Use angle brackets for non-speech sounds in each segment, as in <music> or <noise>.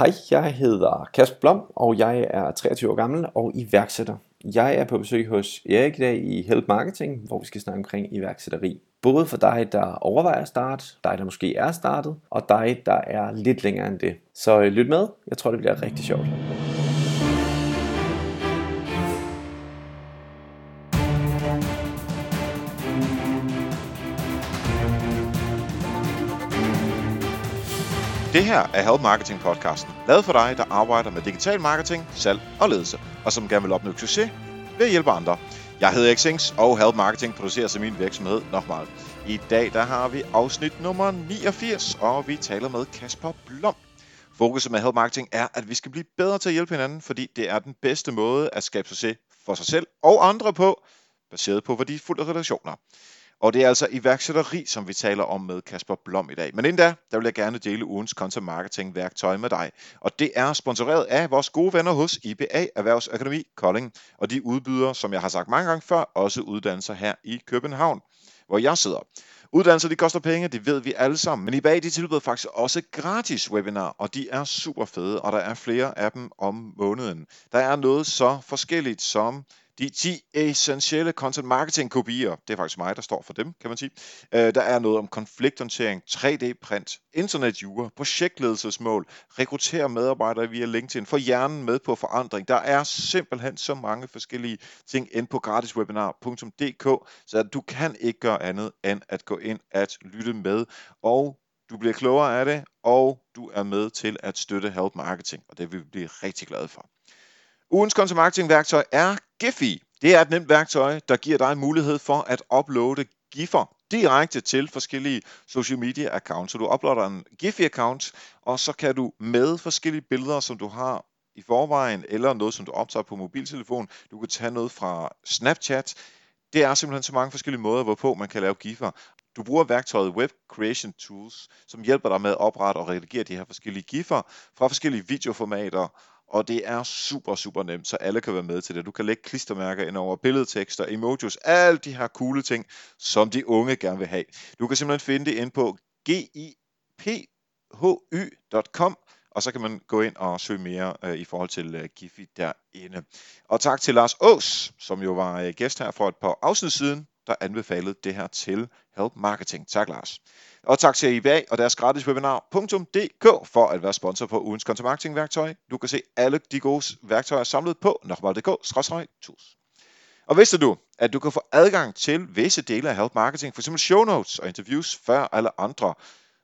Hej, jeg hedder Kasper Blom, og jeg er 23 år gammel og iværksætter. Jeg er på besøg hos Erik i dag i Help Marketing, hvor vi skal snakke omkring iværksætteri. Både for dig, der overvejer at starte, dig, der måske er startet, og dig, der er lidt længere end det. Så øh, lyt med, jeg tror, det bliver rigtig sjovt. Det her er Help Marketing podcasten, lavet for dig, der arbejder med digital marketing, salg og ledelse, og som gerne vil opnå succes ved at hjælpe andre. Jeg hedder Xings, og Help Marketing producerer sig min virksomhed nok meget. I dag der har vi afsnit nummer 89, og vi taler med Kasper Blom. Fokuset med Help Marketing er, at vi skal blive bedre til at hjælpe hinanden, fordi det er den bedste måde at skabe succes for sig selv og andre på, baseret på værdifulde relationer. Og det er altså iværksætteri, som vi taler om med Kasper Blom i dag. Men inden da, der vil jeg gerne dele ugens content marketing værktøj med dig. Og det er sponsoreret af vores gode venner hos IBA Erhvervsakademi Kolding. Og de udbyder, som jeg har sagt mange gange før, også uddannelser her i København, hvor jeg sidder. Uddannelser de koster penge, det ved vi alle sammen. Men IBA de tilbyder faktisk også gratis webinar, og de er super fede, og der er flere af dem om måneden. Der er noget så forskelligt som de 10 essentielle content marketing kopier, det er faktisk mig, der står for dem, kan man sige. Øh, der er noget om konflikthåndtering, 3D-print, internetjure, projektledelsesmål, rekruttere medarbejdere via LinkedIn, få hjernen med på forandring. Der er simpelthen så mange forskellige ting ind på gratiswebinar.dk, så du kan ikke gøre andet end at gå ind at lytte med, og du bliver klogere af det, og du er med til at støtte Help Marketing, og det vil vi blive rigtig glade for. Ugens content marketing værktøj er Giphy. Det er et nemt værktøj, der giver dig mulighed for at uploade giffer direkte til forskellige social media accounts. Så du uploader en Giphy account, og så kan du med forskellige billeder, som du har i forvejen, eller noget, som du optager på mobiltelefon. Du kan tage noget fra Snapchat. Det er simpelthen så mange forskellige måder, hvorpå man kan lave giffer. Du bruger værktøjet Web Creation Tools, som hjælper dig med at oprette og redigere de her forskellige giffer fra forskellige videoformater, og det er super, super nemt, så alle kan være med til det. Du kan lægge klistermærker ind over billedtekster, emojis, alle de her coole ting, som de unge gerne vil have. Du kan simpelthen finde det ind på giphy.com, og så kan man gå ind og søge mere øh, i forhold til øh, Giphy derinde. Og tak til Lars Ås, som jo var øh, gæst her for et par afsnit siden, der anbefalede det her til Help Marketing. Tak Lars. Og tak til IBA og deres gratis webinar.dk for at være sponsor på ugens content marketing værktøj. Du kan se alle de gode værktøjer samlet på nokmal.dk-tus. Og vidste du, at du kan få adgang til visse dele af Help Marketing, f.eks. show notes og interviews før alle andre,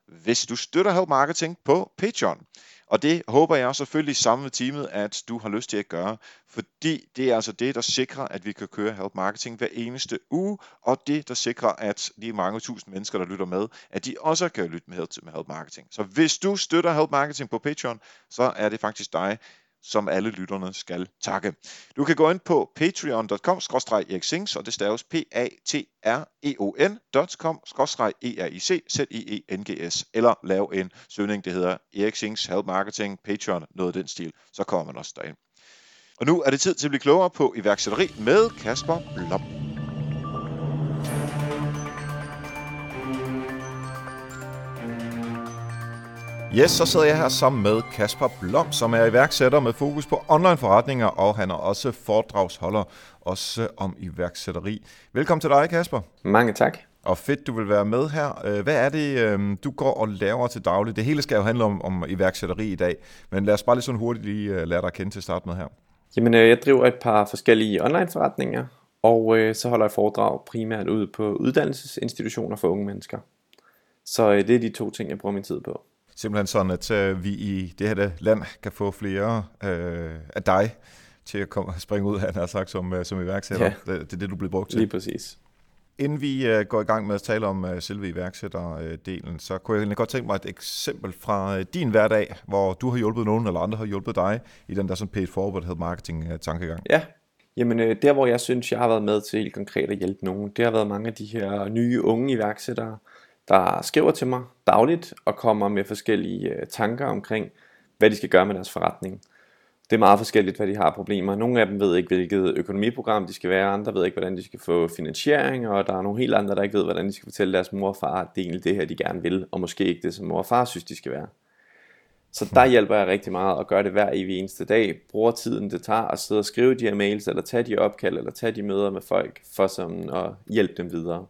hvis du støtter Help Marketing på Patreon. Og det håber jeg selvfølgelig sammen med teamet, at du har lyst til at gøre, fordi det er altså det, der sikrer, at vi kan køre Help Marketing hver eneste uge, og det, der sikrer, at de mange tusind mennesker, der lytter med, at de også kan lytte med til Help Marketing. Så hvis du støtter Help Marketing på Patreon, så er det faktisk dig, som alle lytterne skal takke. Du kan gå ind på patreon.com eriksings, og det staves p a t r e o ncom eric z i e n g s eller lav en søgning, det hedder Eriksings Help Marketing Patreon, noget af den stil, så kommer man også derind. Og nu er det tid til at blive klogere på iværksætteri med Kasper Blom. Yes, så sidder jeg her sammen med Kasper Blom, som er iværksætter med fokus på online forretninger, og han er også foredragsholder, også om iværksætteri. Velkommen til dig, Kasper. Mange tak. Og fedt, du vil være med her. Øh, hvad er det, øhm, du går og laver til daglig? Det hele skal jo handle om, om iværksætteri i dag, men lad os bare lige sådan hurtigt lige øh, lære dig kende til at starte med her. Jamen, øh, jeg driver et par forskellige online forretninger, og så holder jeg foredrag primært ud på uddannelsesinstitutioner for unge mennesker. Så det er de to ting, jeg bruger min tid på simpelthen sådan, at øh, vi i det her land kan få flere øh, af dig til at komme, springe ud, han har sagt, som, øh, som iværksætter. Ja. Det, det er det, du bliver brugt til. Lige præcis. Inden vi øh, går i gang med at tale om øh, selve iværksætterdelen, så kunne jeg godt tænke mig et eksempel fra øh, din hverdag, hvor du har hjulpet nogen, eller andre har hjulpet dig i den der sådan paid forward health marketing øh. Ja, Jamen, øh, der hvor jeg synes, jeg har været med til helt konkret at hjælpe nogen, det har været mange af de her nye unge iværksættere, der skriver til mig dagligt og kommer med forskellige øh, tanker omkring, hvad de skal gøre med deres forretning. Det er meget forskelligt, hvad de har problemer. Nogle af dem ved ikke, hvilket økonomiprogram de skal være, andre ved ikke, hvordan de skal få finansiering, og der er nogle helt andre, der ikke ved, hvordan de skal fortælle deres mor og far, at det er egentlig det her, de gerne vil, og måske ikke det, som mor og far synes, de skal være. Så der hjælper jeg rigtig meget at gøre det hver evig eneste dag. Bruger tiden, det tager at sidde og skrive de her mails, eller tage de opkald, eller tage de møder med folk, for sådan at hjælpe dem videre.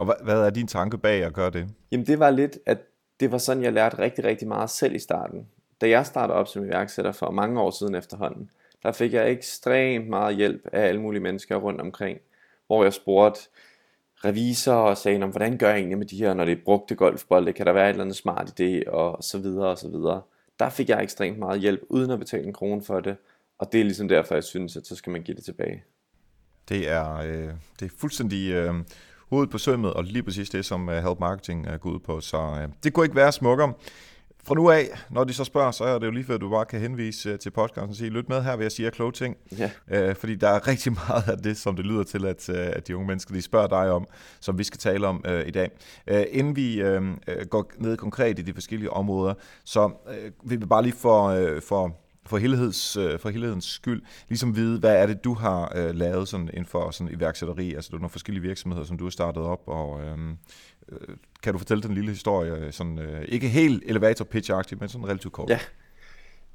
Og hvad, hvad er din tanke bag at gøre det? Jamen det var lidt, at det var sådan, jeg lærte rigtig, rigtig meget selv i starten. Da jeg startede op som iværksætter for mange år siden efterhånden, der fik jeg ekstremt meget hjælp af alle mulige mennesker rundt omkring, hvor jeg spurgte revisor og sagde, hvordan gør jeg egentlig med de her, når det er brugte golfbolde, kan der være et eller andet smart idé, og så videre og så videre. Der fik jeg ekstremt meget hjælp, uden at betale en krone for det, og det er ligesom derfor, jeg synes, at så skal man give det tilbage. Det er, øh, det er fuldstændig øh, hovedet på sømmet, og lige præcis det, som øh, Help Marketing er gået ud på, så øh, det kunne ikke være smukkere. Fra nu af, når de så spørger, så er det jo lige før, du bare kan henvise øh, til podcasten og sige, lyt med her, vil jeg sige kloge ting. Ja. Øh, fordi der er rigtig <laughs> meget af det, som det lyder til, at, øh, at de unge mennesker de spørger dig om, som vi skal tale om øh, i dag. Øh, inden vi øh, går ned konkret i de forskellige områder, så øh, vil vi bare lige for, øh, for for, helheds, øh, for helhedens skyld, ligesom vide, hvad er det, du har øh, lavet sådan inden for sådan iværksætteri, altså du har nogle forskellige virksomheder, som du har startet op, og øh, Øh, kan du fortælle den lille historie, øh, sådan, øh, ikke helt elevator pitch men sådan relativt kort? Ja.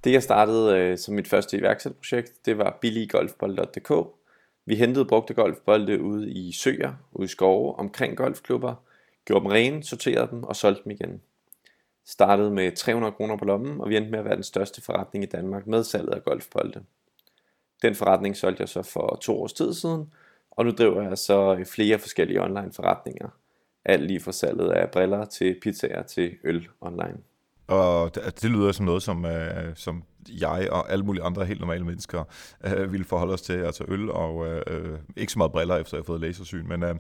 Det jeg startede øh, som mit første iværksætterprojekt, det var billiggolfbold.dk. Vi hentede brugte golfbolde ude i søer, ude i skove, omkring golfklubber, gjorde dem rene, sorterede dem og solgte dem igen. Startede med 300 kroner på lommen, og vi endte med at være den største forretning i Danmark med salget af golfbolde. Den forretning solgte jeg så for to års tid siden, og nu driver jeg så flere forskellige online forretninger – alt lige fra salget af briller til pizzaer til øl online. Og det, altså, det lyder som noget, som, øh, som jeg og alle mulige andre helt normale mennesker øh, ville forholde os til. Altså øl og øh, øh ikke så meget briller, efter jeg har fået lasersyn, men, øh,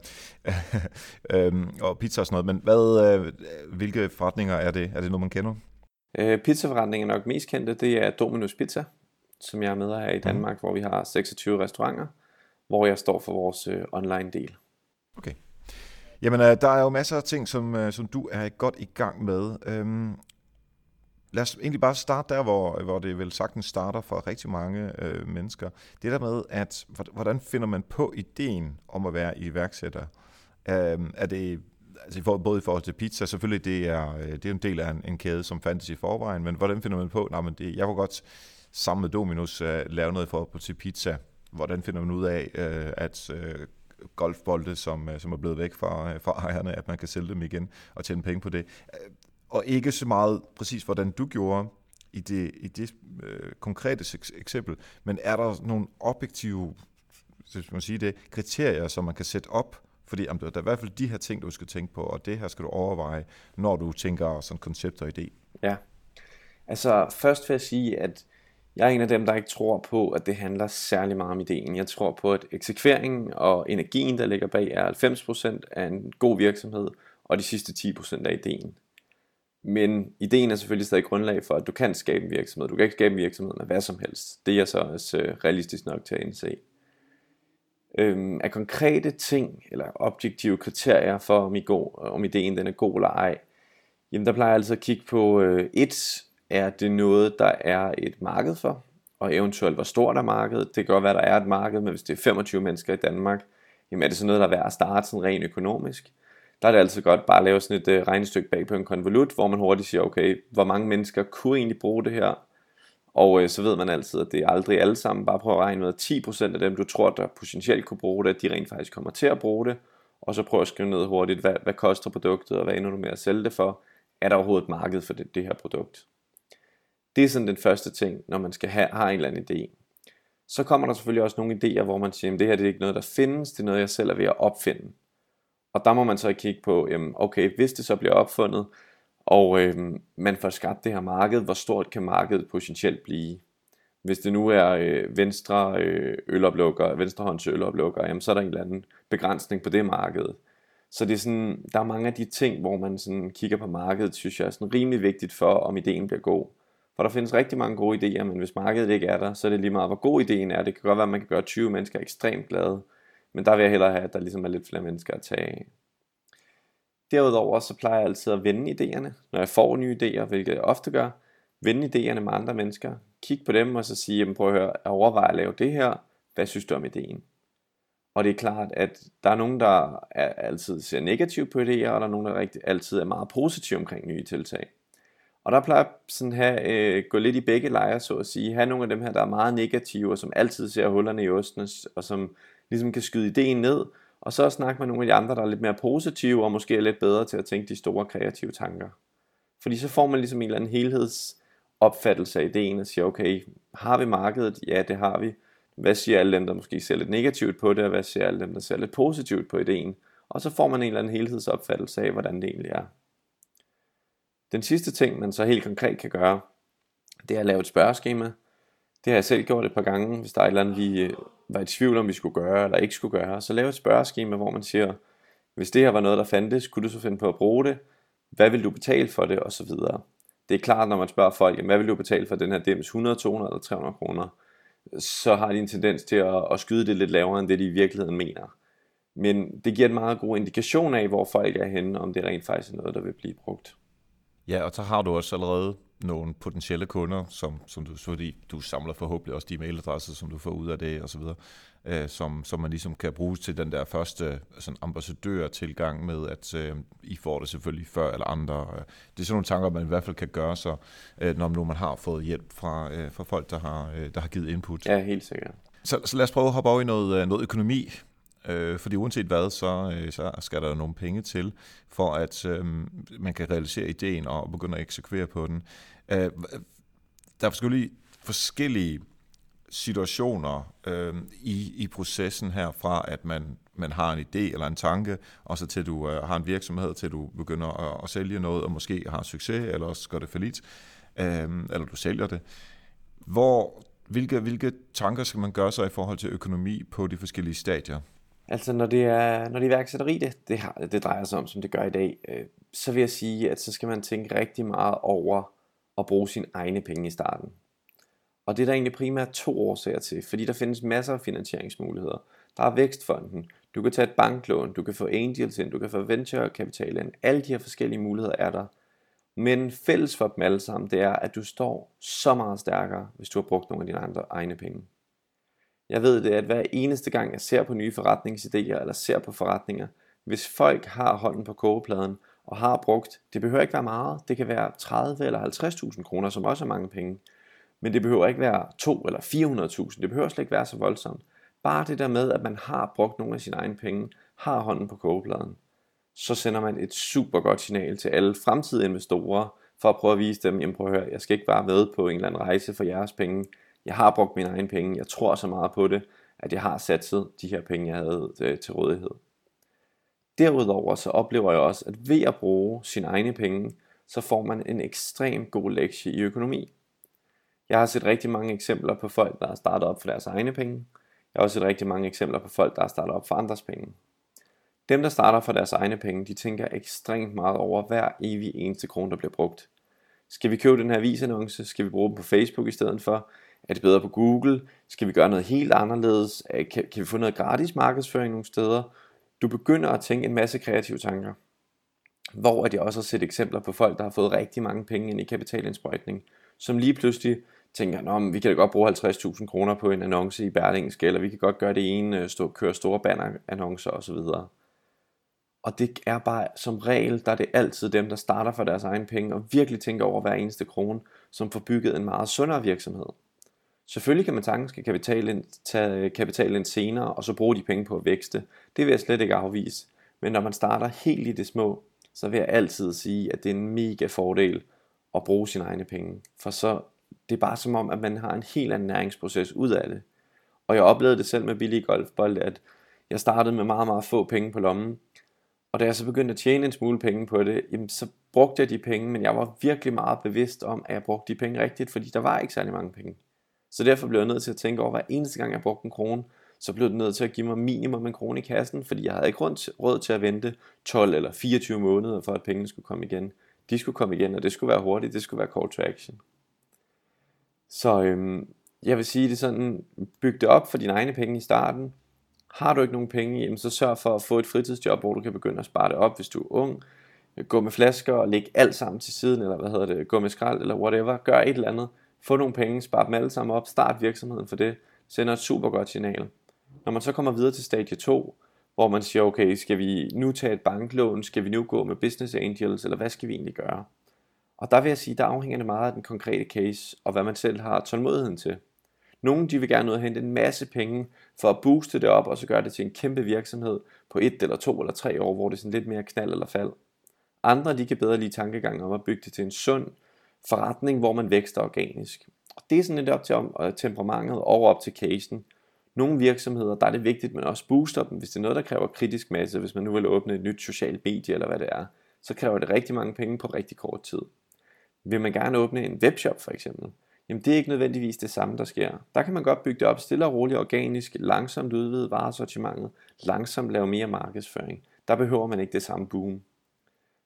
<laughs> øh, og pizza og sådan noget. Men hvad, øh, hvilke forretninger er det? Er det noget, man kender? Øh, pizzaforretningen er nok mest kendte. Det er Dominus Pizza, som jeg er med her i mhm. Danmark, mm. hvor vi har 26 restauranter, hvor jeg står for vores øh, online del. Okay. Jamen, øh, der er jo masser af ting, som, øh, som du er godt i gang med. Øhm, lad os egentlig bare starte der, hvor, hvor det vel sagtens starter for rigtig mange øh, mennesker. Det der med, at hvordan finder man på ideen om at være iværksætter? Øh, er det altså både i forhold til pizza, selvfølgelig det er, øh, det er en del af en, en kæde som fandtes i forvejen, men hvordan finder man på, nej, men det, jeg kunne godt sammen med Dominus uh, lave noget for til pizza. Hvordan finder man ud af, uh, at uh, golfbolde, som, uh, som er blevet væk fra, uh, fra ejerne, at man kan sælge dem igen og tjene penge på det og ikke så meget præcis, hvordan du gjorde i det, i det øh, konkrete eksempel, men er der nogle objektive hvis man sige det, kriterier, som man kan sætte op, fordi om der er i hvert fald de her ting, du skal tænke på, og det her skal du overveje, når du tænker sådan koncept og idé. Ja, altså først vil jeg sige, at jeg er en af dem, der ikke tror på, at det handler særlig meget om ideen. Jeg tror på, at eksekveringen og energien, der ligger bag, er 90% af en god virksomhed, og de sidste 10% af ideen. Men ideen er selvfølgelig stadig grundlag for, at du kan skabe en virksomhed. Du kan ikke skabe en virksomhed med hvad som helst. Det er jeg så også øh, realistisk nok til at indse. Øhm, er konkrete ting, eller objektive kriterier for, om, I god, om ideen den er god eller ej, jamen der plejer jeg altså at kigge på øh, et, er det noget, der er et marked for? Og eventuelt, hvor stort er markedet? Det kan godt være, der er et marked, men hvis det er 25 mennesker i Danmark, jamen er det så noget, der er værd at starte sådan rent økonomisk? Der er det altid godt bare at lave sådan et uh, regnestykke bag på en konvolut, hvor man hurtigt siger, okay, hvor mange mennesker kunne egentlig bruge det her? Og øh, så ved man altid, at det er aldrig alle sammen. Bare prøv at regne med, at 10% af dem, du tror, der potentielt kunne bruge det, de rent faktisk kommer til at bruge det. Og så prøv at skrive ned hurtigt, hvad, hvad koster produktet, og hvad ender du med at sælge det for? Er der overhovedet et marked for det, det her produkt? Det er sådan den første ting, når man skal have, have en eller anden idé. Så kommer der selvfølgelig også nogle idéer, hvor man siger, at det her det er ikke noget, der findes, det er noget, jeg selv er ved at opfinde. Og der må man så kigge på, jamen, okay, hvis det så bliver opfundet, og øhm, man får skabt det her marked, hvor stort kan markedet potentielt blive? Hvis det nu er øh, venstre øh, øloplukker, venstrehånds øloplukker, jamen, så er der en eller anden begrænsning på det marked. Så det er sådan, der er mange af de ting, hvor man sådan kigger på markedet, synes jeg er sådan rimelig vigtigt for, om ideen bliver god. For der findes rigtig mange gode idéer, men hvis markedet ikke er der, så er det lige meget, hvor god ideen er. Det kan godt være, at man kan gøre 20 mennesker ekstremt glade, men der vil jeg hellere have, at der ligesom er lidt flere mennesker at tage af. Derudover så plejer jeg altid at vende idéerne, når jeg får nye idéer, hvilket jeg ofte gør. Vende idéerne med andre mennesker. Kig på dem og så sige, jamen prøv at høre, jeg overvejer at lave det her. Hvad synes du om ideen? Og det er klart, at der er nogen, der er, altid ser negativt på idéer, og der er nogen, der rigtig, altid er meget positive omkring nye tiltag. Og der plejer sådan at øh, gå lidt i begge lejre, så at sige. Have nogle af dem her, der er meget negative, og som altid ser hullerne i osten, og som ligesom kan skyde ideen ned. Og så snakke med nogle af de andre, der er lidt mere positive, og måske er lidt bedre til at tænke de store kreative tanker. Fordi så får man ligesom en eller anden helhedsopfattelse af ideen, og siger, okay, har vi markedet? Ja, det har vi. Hvad siger alle dem, der måske ser lidt negativt på det, og hvad siger alle dem, der ser lidt positivt på ideen? Og så får man en eller anden helhedsopfattelse af, hvordan det egentlig er. Den sidste ting, man så helt konkret kan gøre, det er at lave et spørgeskema. Det har jeg selv gjort et par gange, hvis der er et eller andet, vi øh, var i tvivl om, vi skulle gøre eller ikke skulle gøre. Så lave et spørgeskema, hvor man siger, hvis det her var noget, der fandtes, kunne du så finde på at bruge det? Hvad vil du betale for det? Og så videre. Det er klart, når man spørger folk, jamen, hvad vil du betale for den her dims? 100, 200 eller 300 kroner? Så har de en tendens til at, at skyde det lidt lavere, end det de i virkeligheden mener. Men det giver en meget god indikation af, hvor folk er henne, om det rent faktisk er noget, der vil blive brugt. Ja, og så har du også allerede nogle potentielle kunder, som, som du, fordi du samler forhåbentlig også de mailadresser, som du får ud af det osv., øh, som, som man ligesom kan bruge til den der første sådan ambassadør-tilgang med, at øh, I får det selvfølgelig før eller andre. Det er sådan nogle tanker, man i hvert fald kan gøre sig, øh, når nu man har fået hjælp fra, øh, fra folk, der har, øh, der har givet input. Ja, helt sikkert. Så, så lad os prøve at hoppe over i noget, øh, noget økonomi. Øh, fordi uanset hvad, så, øh, så skal der nogle penge til, for at øh, man kan realisere ideen og begynde at eksekvere på den. Øh, der er forskellige, forskellige situationer øh, i, i processen her, fra at man, man har en idé eller en tanke, og så til du øh, har en virksomhed, til du begynder at, at sælge noget, og måske har succes, eller også går det for lidt, øh, eller du sælger det. Hvor, hvilke, hvilke tanker skal man gøre sig i forhold til økonomi på de forskellige stadier? Altså når det er, når det er iværksætteri, det, det, har, det drejer sig om, som det gør i dag, øh, så vil jeg sige, at så skal man tænke rigtig meget over at bruge sine egne penge i starten. Og det er der egentlig primært to årsager til, fordi der findes masser af finansieringsmuligheder. Der er vækstfonden, du kan tage et banklån, du kan få angels ind, du kan få venture capital ind. Alle de her forskellige muligheder er der. Men fælles for dem alle sammen, det er, at du står så meget stærkere, hvis du har brugt nogle af dine andre egne penge. Jeg ved det, at hver eneste gang jeg ser på nye forretningsidéer eller ser på forretninger, hvis folk har hånden på kogepladen og har brugt, det behøver ikke være meget, det kan være 30 eller 50.000 kroner, som også er mange penge, men det behøver ikke være 2 eller 400.000, det behøver slet ikke være så voldsomt. Bare det der med, at man har brugt nogle af sine egne penge, har hånden på kogepladen, så sender man et super godt signal til alle fremtidige investorer, for at prøve at vise dem, jamen prøv at høre, jeg skal ikke bare med på en eller anden rejse for jeres penge, jeg har brugt mine egne penge, jeg tror så meget på det, at jeg har satset de her penge, jeg havde øh, til rådighed. Derudover så oplever jeg også, at ved at bruge sine egne penge, så får man en ekstrem god lektie i økonomi. Jeg har set rigtig mange eksempler på folk, der har startet op for deres egne penge. Jeg har også set rigtig mange eksempler på folk, der har startet op for andres penge. Dem, der starter for deres egne penge, de tænker ekstremt meget over hver evig eneste krone, der bliver brugt. Skal vi købe den her avisannonce? Skal vi bruge den på Facebook i stedet for? Er det bedre på Google? Skal vi gøre noget helt anderledes? Kan, kan vi få noget gratis markedsføring nogle steder? Du begynder at tænke en masse kreative tanker. Hvor at jeg også har set eksempler på folk, der har fået rigtig mange penge ind i kapitalindsprøjtning, som lige pludselig tænker, at vi kan da godt bruge 50.000 kroner på en annonce i Berlingske, eller vi kan godt gøre det ene, øh, stå, køre store bannerannoncer osv. Og det er bare som regel, der er det altid dem, der starter for deres egen penge, og virkelig tænker over hver eneste krone, som får bygget en meget sundere virksomhed. Selvfølgelig kan man sagtens skal kapital ind, tage øh, kapital ind senere, og så bruge de penge på at vækste. Det vil jeg slet ikke afvise. Men når man starter helt i det små, så vil jeg altid sige, at det er en mega fordel at bruge sine egne penge. For så det er bare som om, at man har en helt anden næringsproces ud af det. Og jeg oplevede det selv med billige golfbold, at jeg startede med meget, meget få penge på lommen. Og da jeg så begyndte at tjene en smule penge på det, jamen så brugte jeg de penge, men jeg var virkelig meget bevidst om, at jeg brugte de penge rigtigt, fordi der var ikke særlig mange penge. Så derfor blev jeg nødt til at tænke over, hver eneste gang jeg brugte en krone, så blev det nødt til at give mig minimum en krone i kassen, fordi jeg havde ikke råd til at vente 12 eller 24 måneder, for at pengene skulle komme igen. De skulle komme igen, og det skulle være hurtigt, det skulle være call to action. Så øhm, jeg vil sige det sådan, byg det op for dine egne penge i starten. Har du ikke nogen penge, jamen så sørg for at få et fritidsjob, hvor du kan begynde at spare det op, hvis du er ung. Gå med flasker og lægge alt sammen til siden, eller hvad hedder det, gå med skrald, eller whatever. Gør et eller andet, få nogle penge, spare dem alle sammen op, start virksomheden for det, sender et super godt signal. Når man så kommer videre til stadie 2, hvor man siger, okay, skal vi nu tage et banklån, skal vi nu gå med business angels, eller hvad skal vi egentlig gøre? Og der vil jeg sige, der afhænger det meget af den konkrete case, og hvad man selv har tålmodigheden til. Nogle de vil gerne ud og hente en masse penge for at booste det op, og så gøre det til en kæmpe virksomhed på et eller to eller tre år, hvor det er sådan lidt mere knald eller fald. Andre de kan bedre lide tankegangen om at bygge det til en sund forretning, hvor man vækster organisk. Og det er sådan lidt op til øh, temperamentet og op til casen. Nogle virksomheder, der er det vigtigt, at man også booster dem, hvis det er noget, der kræver kritisk masse, hvis man nu vil åbne et nyt socialt medie eller hvad det er, så kræver det rigtig mange penge på rigtig kort tid. Vil man gerne åbne en webshop for eksempel, jamen det er ikke nødvendigvis det samme, der sker. Der kan man godt bygge det op stille og roligt, organisk, langsomt udvide varesortimentet, langsomt lave mere markedsføring. Der behøver man ikke det samme boom.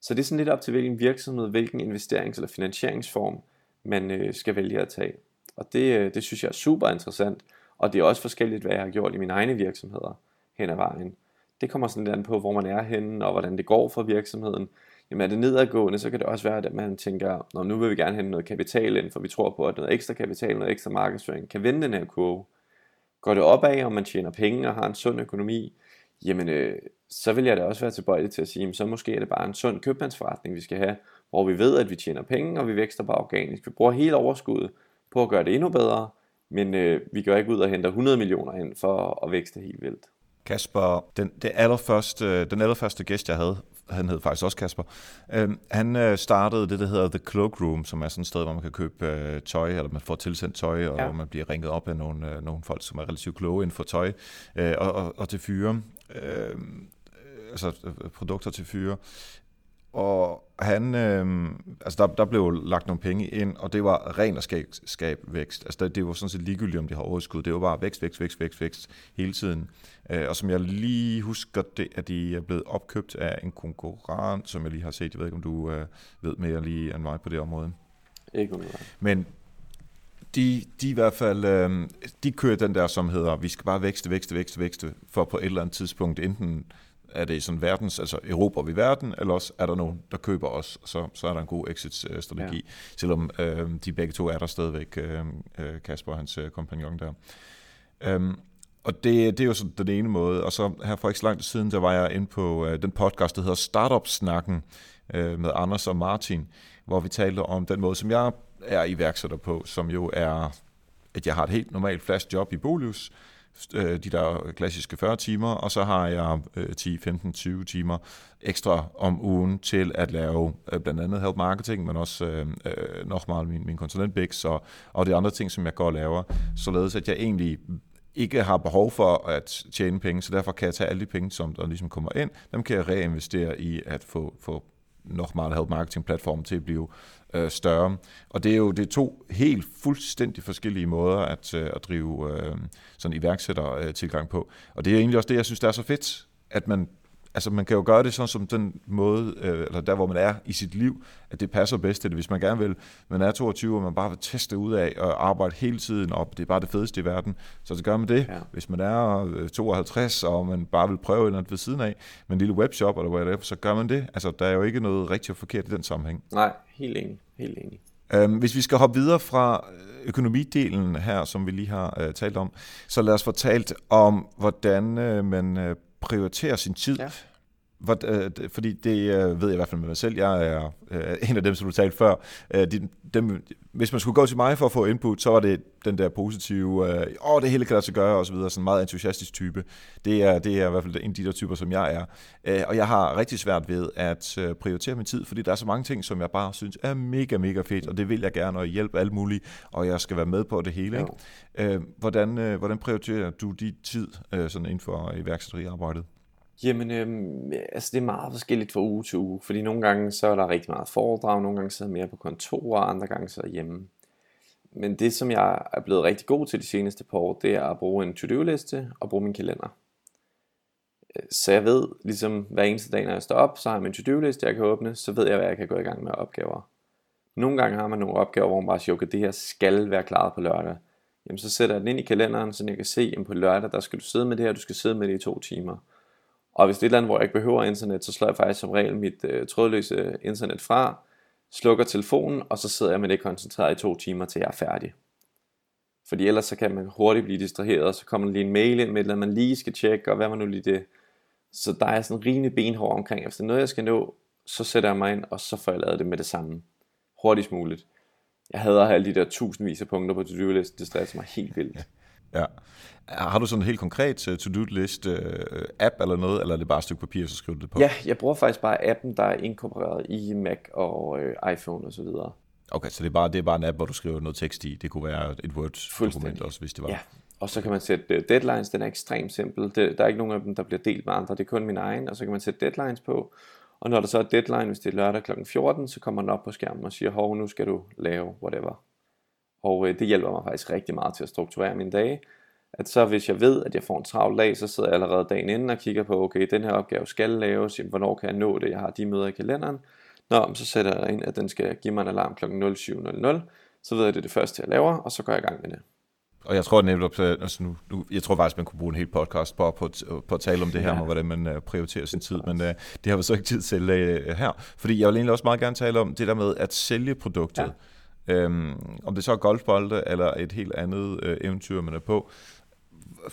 Så det er sådan lidt op til hvilken virksomhed, hvilken investerings- eller finansieringsform, man øh, skal vælge at tage. Og det, øh, det synes jeg er super interessant, og det er også forskelligt, hvad jeg har gjort i mine egne virksomheder hen ad vejen. Det kommer sådan lidt an på, hvor man er henne, og hvordan det går for virksomheden. Jamen er det nedadgående, så kan det også være, at man tænker, Nå, nu vil vi gerne hente noget kapital ind, for vi tror på, at noget ekstra kapital, noget ekstra markedsføring kan vende den her kurve. Går det opad, og man tjener penge og har en sund økonomi, jamen øh, så vil jeg da også være tilbøjelig til at sige, så måske er det bare en sund købmandsforretning, vi skal have, hvor vi ved, at vi tjener penge, og vi vækster bare organisk. Vi bruger hele overskuddet på at gøre det endnu bedre, men øh, vi går ikke ud og henter 100 millioner ind for at vækste helt vildt. Kasper, den, det allerførste, den allerførste gæst, jeg havde, han hed faktisk også Kasper, øh, han øh, startede det, der hedder The Cloak Room, som er sådan et sted, hvor man kan købe øh, tøj, eller man får tilsendt tøj, og ja. man bliver ringet op af nogle, øh, nogle folk, som er relativt kloge inden for tøj, øh, og, og, og til fyre. Øh, altså øh, produkter til fyre. Og han, øh, altså der, der blev lagt nogle penge ind, og det var ren og skab, skab vækst. Altså det, det var sådan set ligegyldigt, om de har overskud. Det var bare vækst, vækst, vækst, vækst, vækst hele tiden. Øh, og som jeg lige husker det, at de er blevet opkøbt af en konkurrent, som jeg lige har set. Jeg ved ikke, om du øh, ved mere lige end mig på det område. Ikke umiddelbart. Men de, de i hvert fald, øh, de kører den der, som hedder, vi skal bare vækste, vækste, vækste, vækste, for på et eller andet tidspunkt enten er det sådan verdens, altså Europa vi verden, eller også er der nogen, der køber os, så, så er der en god exit-strategi, ja. selvom øh, de begge to er der stadigvæk, øh, øh Kasper og hans øh, kompagnon der. Um, og det, det er jo sådan den ene måde, og så her for ikke så lang tid siden, der var jeg inde på øh, den podcast, der hedder Startup-snakken øh, med Anders og Martin, hvor vi talte om den måde, som jeg er iværksætter på, som jo er, at jeg har et helt normalt fast job i Bolius, øh, de der klassiske 40 timer, og så har jeg 10, 15, 20 timer ekstra om ugen til at lave øh, blandt andet help marketing, men også øh, øh nok meget min, min konsulentbiks og, og de andre ting, som jeg går og laver, således at jeg egentlig ikke har behov for at tjene penge, så derfor kan jeg tage alle de penge, som der ligesom kommer ind, dem kan jeg reinvestere i at få, få nok meget help marketing platform til at blive øh, større. Og det er jo det er to helt fuldstændig forskellige måder at, øh, at drive øh, sådan iværksætter øh, tilgang på. Og det er egentlig også det, jeg synes, der er så fedt, at man altså man kan jo gøre det sådan som den måde, øh, eller der hvor man er i sit liv, at det passer bedst til det. Hvis man gerne vil, man er 22, og man bare vil teste ud af og arbejde hele tiden op, det er bare det fedeste i verden, så så gør man det. Ja. Hvis man er 52, øh, og man bare vil prøve et eller andet ved siden af, med en lille webshop eller hvad det er, så gør man det. Altså der er jo ikke noget rigtigt og forkert i den sammenhæng. Nej, helt enig. Helt enig. Øhm, hvis vi skal hoppe videre fra økonomidelen her, som vi lige har øh, talt om, så lad os få talt om, hvordan øh, man øh, prioritere sin tid. Ja. Hvor, øh, fordi det øh, ved jeg i hvert fald med mig selv. Jeg er øh, en af dem, som du talte før. Øh, de, dem, hvis man skulle gå til mig for at få input, så var det den der positive, øh, åh, det hele kan lade sig gøre, og så videre, sådan en meget entusiastisk type. Det er, det er i hvert fald en af de der typer, som jeg er. Øh, og jeg har rigtig svært ved at øh, prioritere min tid, fordi der er så mange ting, som jeg bare synes er mega, mega fedt, og det vil jeg gerne, og hjælpe alle mulige, og jeg skal være med på det hele. Ikke? Øh, hvordan, øh, hvordan prioriterer du din tid øh, sådan inden for iværksætteriarbejdet? Jamen, øhm, altså det er meget forskelligt fra uge til uge, fordi nogle gange så er der rigtig meget foredrag, nogle gange så er jeg mere på kontor, og andre gange så er hjemme. Men det, som jeg er blevet rigtig god til de seneste par år, det er at bruge en to-do-liste og bruge min kalender. Øh, så jeg ved, ligesom hver eneste dag, når jeg står op, så har jeg min to-do-liste, jeg kan åbne, så ved jeg, hvad jeg kan gå i gang med opgaver. Nogle gange har man nogle opgaver, hvor man bare siger, okay, det her skal være klaret på lørdag. Jamen så sætter jeg den ind i kalenderen, så jeg kan se, at på lørdag, der skal du sidde med det her, du skal sidde med det i to timer. Og hvis det er et eller andet, hvor jeg ikke behøver internet, så slår jeg faktisk som regel mit øh, trådløse internet fra, slukker telefonen, og så sidder jeg med det koncentreret i to timer, til jeg er færdig. Fordi ellers så kan man hurtigt blive distraheret, og så kommer der lige en mail ind med, at man lige skal tjekke, og hvad man nu lige det. Så der er sådan rimelig benhård omkring, hvis det er noget, jeg skal nå, så sætter jeg mig ind, og så får jeg lavet det med det samme. hurtigst muligt. Jeg hader at have alle de der tusindvis af punkter på to-do-listen, det stresser mig helt vildt. <laughs> Ja. Har du sådan en helt konkret uh, to-do-list uh, app eller noget, eller er det bare et stykke papir, så skriver du det på? Ja, jeg bruger faktisk bare appen, der er inkorporeret i Mac og uh, iPhone og så videre. Okay, så det er, bare, det er bare en app, hvor du skriver noget tekst i. Det kunne være et Word-dokument også, hvis det var. Ja, og så kan man sætte deadlines, den er ekstremt simpel. Det, der er ikke nogen af dem, der bliver delt med andre, det er kun min egen, og så kan man sætte deadlines på. Og når der så er deadline, hvis det er lørdag kl. 14, så kommer den op på skærmen og siger, hov, nu skal du lave whatever. Og øh, det hjælper mig faktisk rigtig meget til at strukturere mine dage. At så hvis jeg ved, at jeg får en travl dag, så sidder jeg allerede dagen inden og kigger på, okay, den her opgave skal laves, jamen, hvornår kan jeg nå det, jeg har de møder i kalenderen. Nå, så sætter jeg ind, at den skal give mig en alarm kl. 07.00, så ved jeg, at det er det første, jeg laver, og så går jeg i gang med det. Og jeg tror netop, altså nu, nu, jeg tror faktisk, man kunne bruge en hel podcast på, på, på at tale om det her, ja. med hvordan man uh, prioriterer sin tid, men uh, det har vi så ikke tid til uh, her. Fordi jeg vil egentlig også meget gerne tale om det der med at sælge produktet. Ja. Øhm, om det så er golfbolde eller et helt andet øh, eventyr, man er på.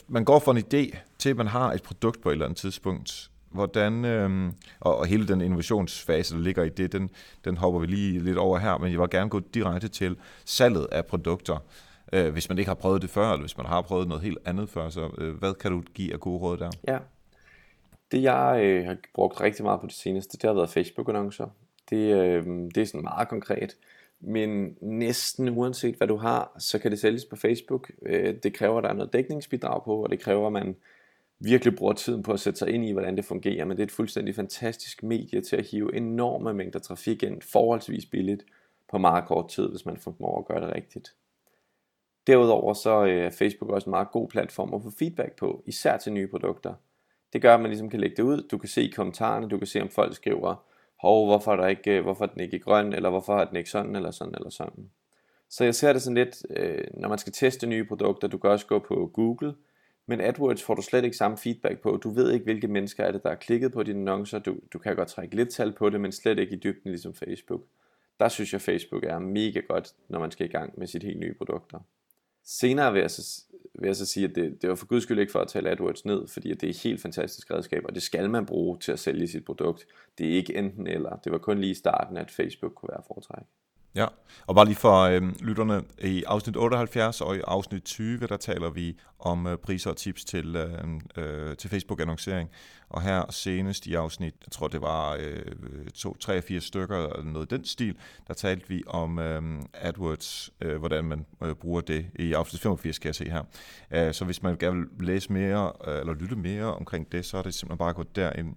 Man går fra en idé til, at man har et produkt på et eller andet tidspunkt. Hvordan, øhm, og, og hele den innovationsfase, der ligger i det, den, den hopper vi lige lidt over her, men jeg vil gerne gå direkte til salget af produkter øh, hvis man ikke har prøvet det før, eller hvis man har prøvet noget helt andet før, så øh, hvad kan du give af gode råd der? Ja, det jeg øh, har brugt rigtig meget på det seneste, det har været Facebook-annoncer. Det, øh, det er sådan meget konkret, men næsten uanset hvad du har, så kan det sælges på Facebook. Øh, det kræver, at der er noget dækningsbidrag på, og det kræver, at man virkelig bruger tiden på at sætte sig ind i, hvordan det fungerer, men det er et fuldstændig fantastisk medie til at hive enorme mængder trafik ind, forholdsvis billigt, på meget kort tid, hvis man formår at gøre det rigtigt. Derudover så øh, er Facebook også en meget god platform at få feedback på, især til nye produkter. Det gør, at man ligesom kan lægge det ud, du kan se i kommentarerne, du kan se om folk skriver, hov, hvorfor er, der ikke, øh, hvorfor er den ikke grøn, eller hvorfor er den ikke sådan, eller sådan, eller sådan. Så jeg ser det sådan lidt, øh, når man skal teste nye produkter, du kan også gå på Google, men AdWords får du slet ikke samme feedback på. Du ved ikke, hvilke mennesker er det, der har klikket på dine annoncer. Du, du kan godt trække lidt tal på det, men slet ikke i dybden ligesom Facebook. Der synes jeg, Facebook er mega godt, når man skal i gang med sit helt nye produkter. Senere vil jeg så, vil jeg så sige, at det, det var for guds skyld ikke for at tale AdWords ned, fordi det er et helt fantastisk redskab, og det skal man bruge til at sælge sit produkt. Det er ikke enten eller. Det var kun lige i starten, at Facebook kunne være foretrækket. Ja, og bare lige for øh, lytterne, i afsnit 78 og i afsnit 20, der taler vi om øh, priser og tips til, øh, øh, til Facebook-annoncering. Og her senest i afsnit, jeg tror det var øh, to, 83 stykker eller noget i den stil, der talte vi om øh, AdWords, øh, hvordan man øh, bruger det. I afsnit 85 kan jeg se her. Øh, så hvis man gerne vil læse mere, øh, eller lytte mere omkring det, så er det simpelthen bare at gå derind.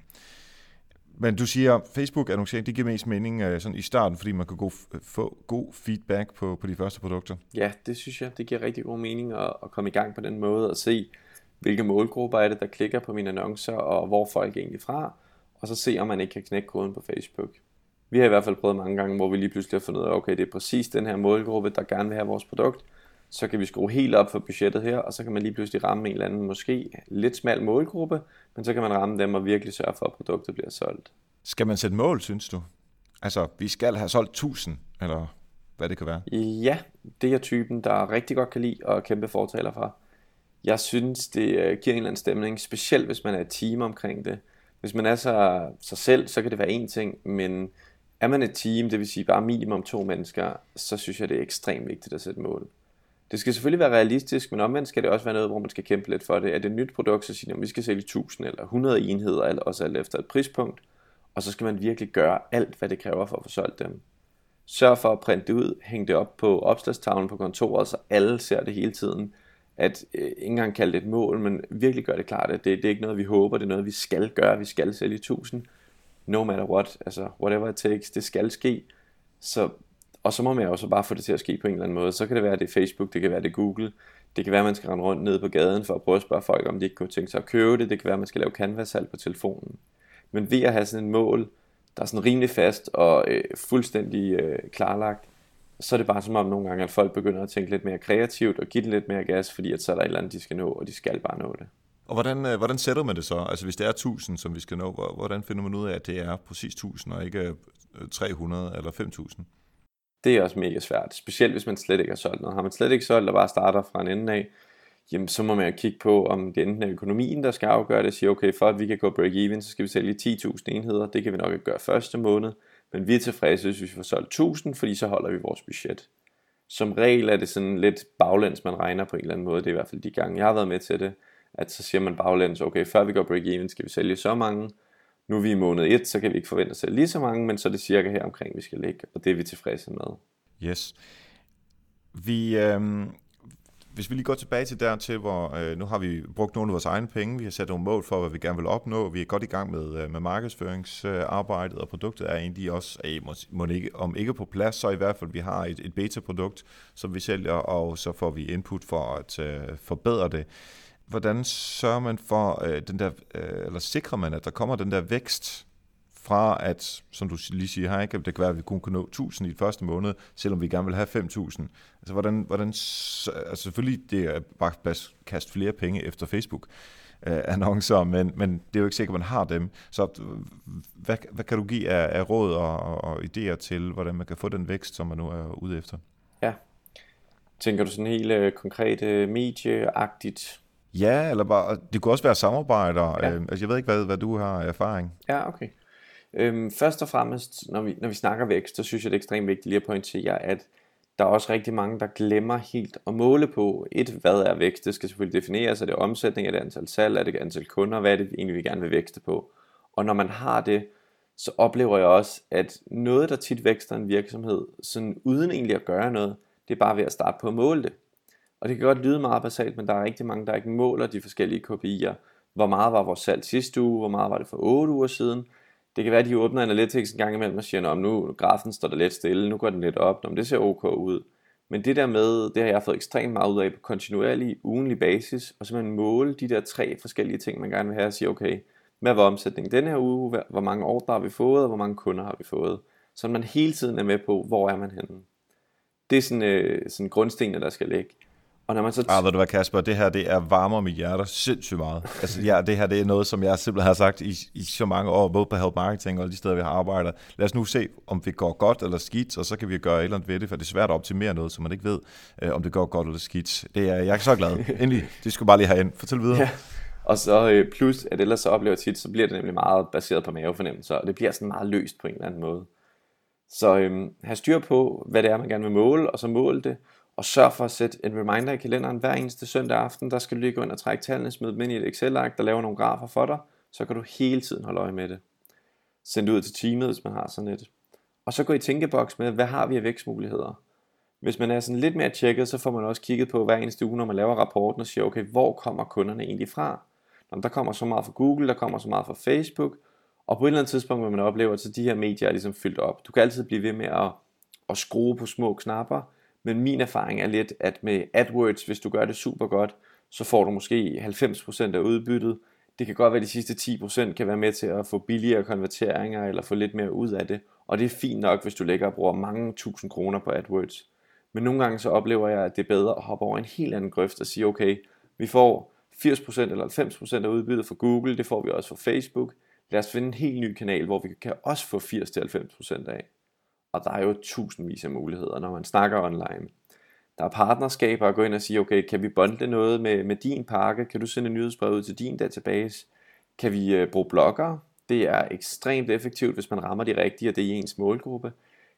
Men du siger, Facebook-annoncering, det giver mest mening øh, sådan i starten, fordi man kan gå, øh, få god feedback på, på de første produkter. Ja, det synes jeg, det giver rigtig god mening at, at komme i gang på den måde og se, hvilke målgrupper er det, der klikker på mine annoncer, og hvor folk er egentlig fra, og så se, om man ikke kan knække koden på Facebook. Vi har i hvert fald prøvet mange gange, hvor vi lige pludselig har fundet ud af, okay, det er præcis den her målgruppe, der gerne vil have vores produkt, så kan vi skrue helt op for budgettet her, og så kan man lige pludselig ramme en eller anden måske lidt smal målgruppe, men så kan man ramme dem og virkelig sørge for, at produktet bliver solgt. Skal man sætte mål, synes du? Altså, vi skal have solgt 1000, eller hvad det kan være? Ja, det er typen, der rigtig godt kan lide og kæmpe fortaler for. Jeg synes, det øh, giver en eller anden stemning, specielt hvis man er et team omkring det. Hvis man er så, sig selv, så kan det være en ting, men er man et team, det vil sige bare minimum to mennesker, så synes jeg, det er ekstremt vigtigt at sætte mål. Det skal selvfølgelig være realistisk, men omvendt skal det også være noget, hvor man skal kæmpe lidt for det. Er det et nyt produkt, så siger man, at vi skal sælge 1000 eller 100 enheder, eller også alt efter et prispunkt. Og så skal man virkelig gøre alt, hvad det kræver for at få solgt dem. Sørg for at printe det ud, hænge det op på opslagstavlen på kontoret, så alle ser det hele tiden. At øh, ikke engang kalde det et mål, men virkelig gøre det klart, at det, det er ikke noget, vi håber, det er noget, vi skal gøre. Vi skal sælge 1000. No matter what, altså whatever it takes, det skal ske. Så og så må man jo så bare få det til at ske på en eller anden måde. Så kan det være, at det er Facebook, det kan være, det er Google. Det kan være, at man skal rende rundt ned på gaden for at prøve at spørge folk, om de ikke kunne tænke sig at købe det. Det kan være, at man skal lave canvas på telefonen. Men ved at have sådan en mål, der er sådan rimelig fast og øh, fuldstændig øh, klarlagt, så er det bare som om nogle gange, at folk begynder at tænke lidt mere kreativt og give det lidt mere gas, fordi at så er der et eller andet, de skal nå, og de skal bare nå det. Og hvordan, øh, hvordan sætter man det så? Altså hvis det er 1000, som vi skal nå, hvordan finder man ud af, at det er præcis 1000 og ikke øh, 300 eller 5000? Det er også mega svært, specielt hvis man slet ikke har solgt noget. Har man slet ikke solgt og bare starter fra en ende af, jamen så må man jo kigge på, om det enten er økonomien, der skal afgøre det, sige okay, for at vi kan gå break-even, så skal vi sælge 10.000 enheder, det kan vi nok ikke gøre første måned, Men vi er tilfredse, hvis vi får solgt 1000, fordi så holder vi vores budget. Som regel er det sådan lidt baglæns, man regner på en eller anden måde. Det er i hvert fald de gange, jeg har været med til det. At så siger man baglæns, okay, før vi går break-even, skal vi sælge så mange. Nu er vi i måned 1, så kan vi ikke forvente at sælge lige så mange, men så er det cirka her omkring, vi skal ligge, og det er vi tilfredse med. Yes. Vi, øh, hvis vi lige går tilbage til der til, hvor øh, nu har vi brugt nogle af vores egne penge, vi har sat nogle mål for, hvad vi gerne vil opnå, vi er godt i gang med, øh, med markedsføringsarbejdet, øh, og produktet er egentlig også, øh, må, må ikke, om ikke på plads, så i hvert fald vi har et, et beta-produkt, som vi sælger, og så får vi input for at øh, forbedre det. Hvordan sørger man for øh, den der, øh, eller sikrer man, at der kommer den der vækst fra at, som du lige siger her, ikke, det kan være, at vi kun kan nå 1000 i første måned, selvom vi gerne vil have 5000. Altså, hvordan, hvordan altså selvfølgelig, det er bare at kaste flere penge efter Facebook øh, annoncer, men, men det er jo ikke sikkert, at man har dem. Så øh, hvad, hvad kan du give af, af råd og, og, og idéer til, hvordan man kan få den vækst, som man nu er ude efter? Ja. Tænker du sådan helt øh, konkret øh, medieagtigt? Ja, eller bare, det kunne også være samarbejder. Ja. Øh, altså, jeg ved ikke, hvad, hvad du har erfaring. Ja, okay. Øhm, først og fremmest, når vi, når vi snakker vækst, så synes jeg, det er ekstremt vigtigt lige at pointere, at der er også rigtig mange, der glemmer helt at måle på, et, hvad er vækst? Det skal selvfølgelig defineres, er det omsætning, er det antal salg, er det antal kunder, hvad er det egentlig, vi gerne vil vækste på? Og når man har det, så oplever jeg også, at noget, der tit vækster en virksomhed, sådan uden egentlig at gøre noget, det er bare ved at starte på at måle det. Og det kan godt lyde meget basalt, men der er rigtig mange, der ikke måler de forskellige KPI'er. Hvor meget var vores salg sidste uge? Hvor meget var det for 8 uger siden? Det kan være, at de åbner Analytics en gang imellem og siger, at nu grafen står der lidt stille, nu går den lidt op, om det ser ok ud. Men det der med, det har jeg fået ekstremt meget ud af på kontinuerlig, ugenlig basis, og simpelthen måle de der tre forskellige ting, man gerne vil have, og sige, okay, hvad var omsætningen den her uge, hvor mange ordre har vi fået, og hvor mange kunder har vi fået. Så man hele tiden er med på, hvor er man henne. Det er sådan, øh, sådan grundstenene, der skal ligge. Og når man så... Ah, ved du hvad, Kasper, det her det er varmer mit hjerte sindssygt meget. <laughs> altså, ja, det her det er noget, som jeg simpelthen har sagt i, i så mange år, både på Help Marketing og de steder, vi har arbejdet. Lad os nu se, om det går godt eller skidt, og så kan vi gøre et eller andet ved det, for det er svært at optimere noget, som man ikke ved, øh, om det går godt eller skidt. Det er, jeg er så glad. <laughs> Endelig, det skulle bare lige have ind. Fortæl videre. Ja. Og så øh, plus, at ellers så oplever jeg tit, så bliver det nemlig meget baseret på mavefornemmelser, og det bliver sådan meget løst på en eller anden måde. Så øhm, have styr på, hvad det er, man gerne vil måle, og så måle det, og sørg for at sætte en reminder i kalenderen hver eneste søndag aften. Der skal du lige gå ind og trække tallene, smide dem ind i et Excel-ark, der laver nogle grafer for dig. Så kan du hele tiden holde øje med det. Send det ud til teamet, hvis man har sådan et. Og så gå i tænkeboks med, hvad har vi af vækstmuligheder? Hvis man er sådan lidt mere tjekket, så får man også kigget på hver eneste uge, når man laver rapporten og siger, okay, hvor kommer kunderne egentlig fra? Når der kommer så meget fra Google, der kommer så meget fra Facebook, og på et eller andet tidspunkt vil man opleve, at de her medier er ligesom fyldt op. Du kan altid blive ved med at, at skrue på små knapper, men min erfaring er lidt, at med AdWords, hvis du gør det super godt, så får du måske 90% af udbyttet. Det kan godt være, at de sidste 10% kan være med til at få billigere konverteringer eller få lidt mere ud af det. Og det er fint nok, hvis du lægger og bruger mange tusind kroner på AdWords. Men nogle gange så oplever jeg, at det er bedre at hoppe over en helt anden grøft og sige, okay, vi får 80% eller 90% af udbyttet fra Google, det får vi også fra Facebook. Lad os finde en helt ny kanal, hvor vi kan også få 80-90% af. Og der er jo tusindvis af muligheder, når man snakker online. Der er partnerskaber at gå ind og sige, okay, kan vi bundle noget med, med din pakke? Kan du sende nyhedsbrev ud til din database? Kan vi øh, bruge blogger? Det er ekstremt effektivt, hvis man rammer de rigtige, og det er i ens målgruppe.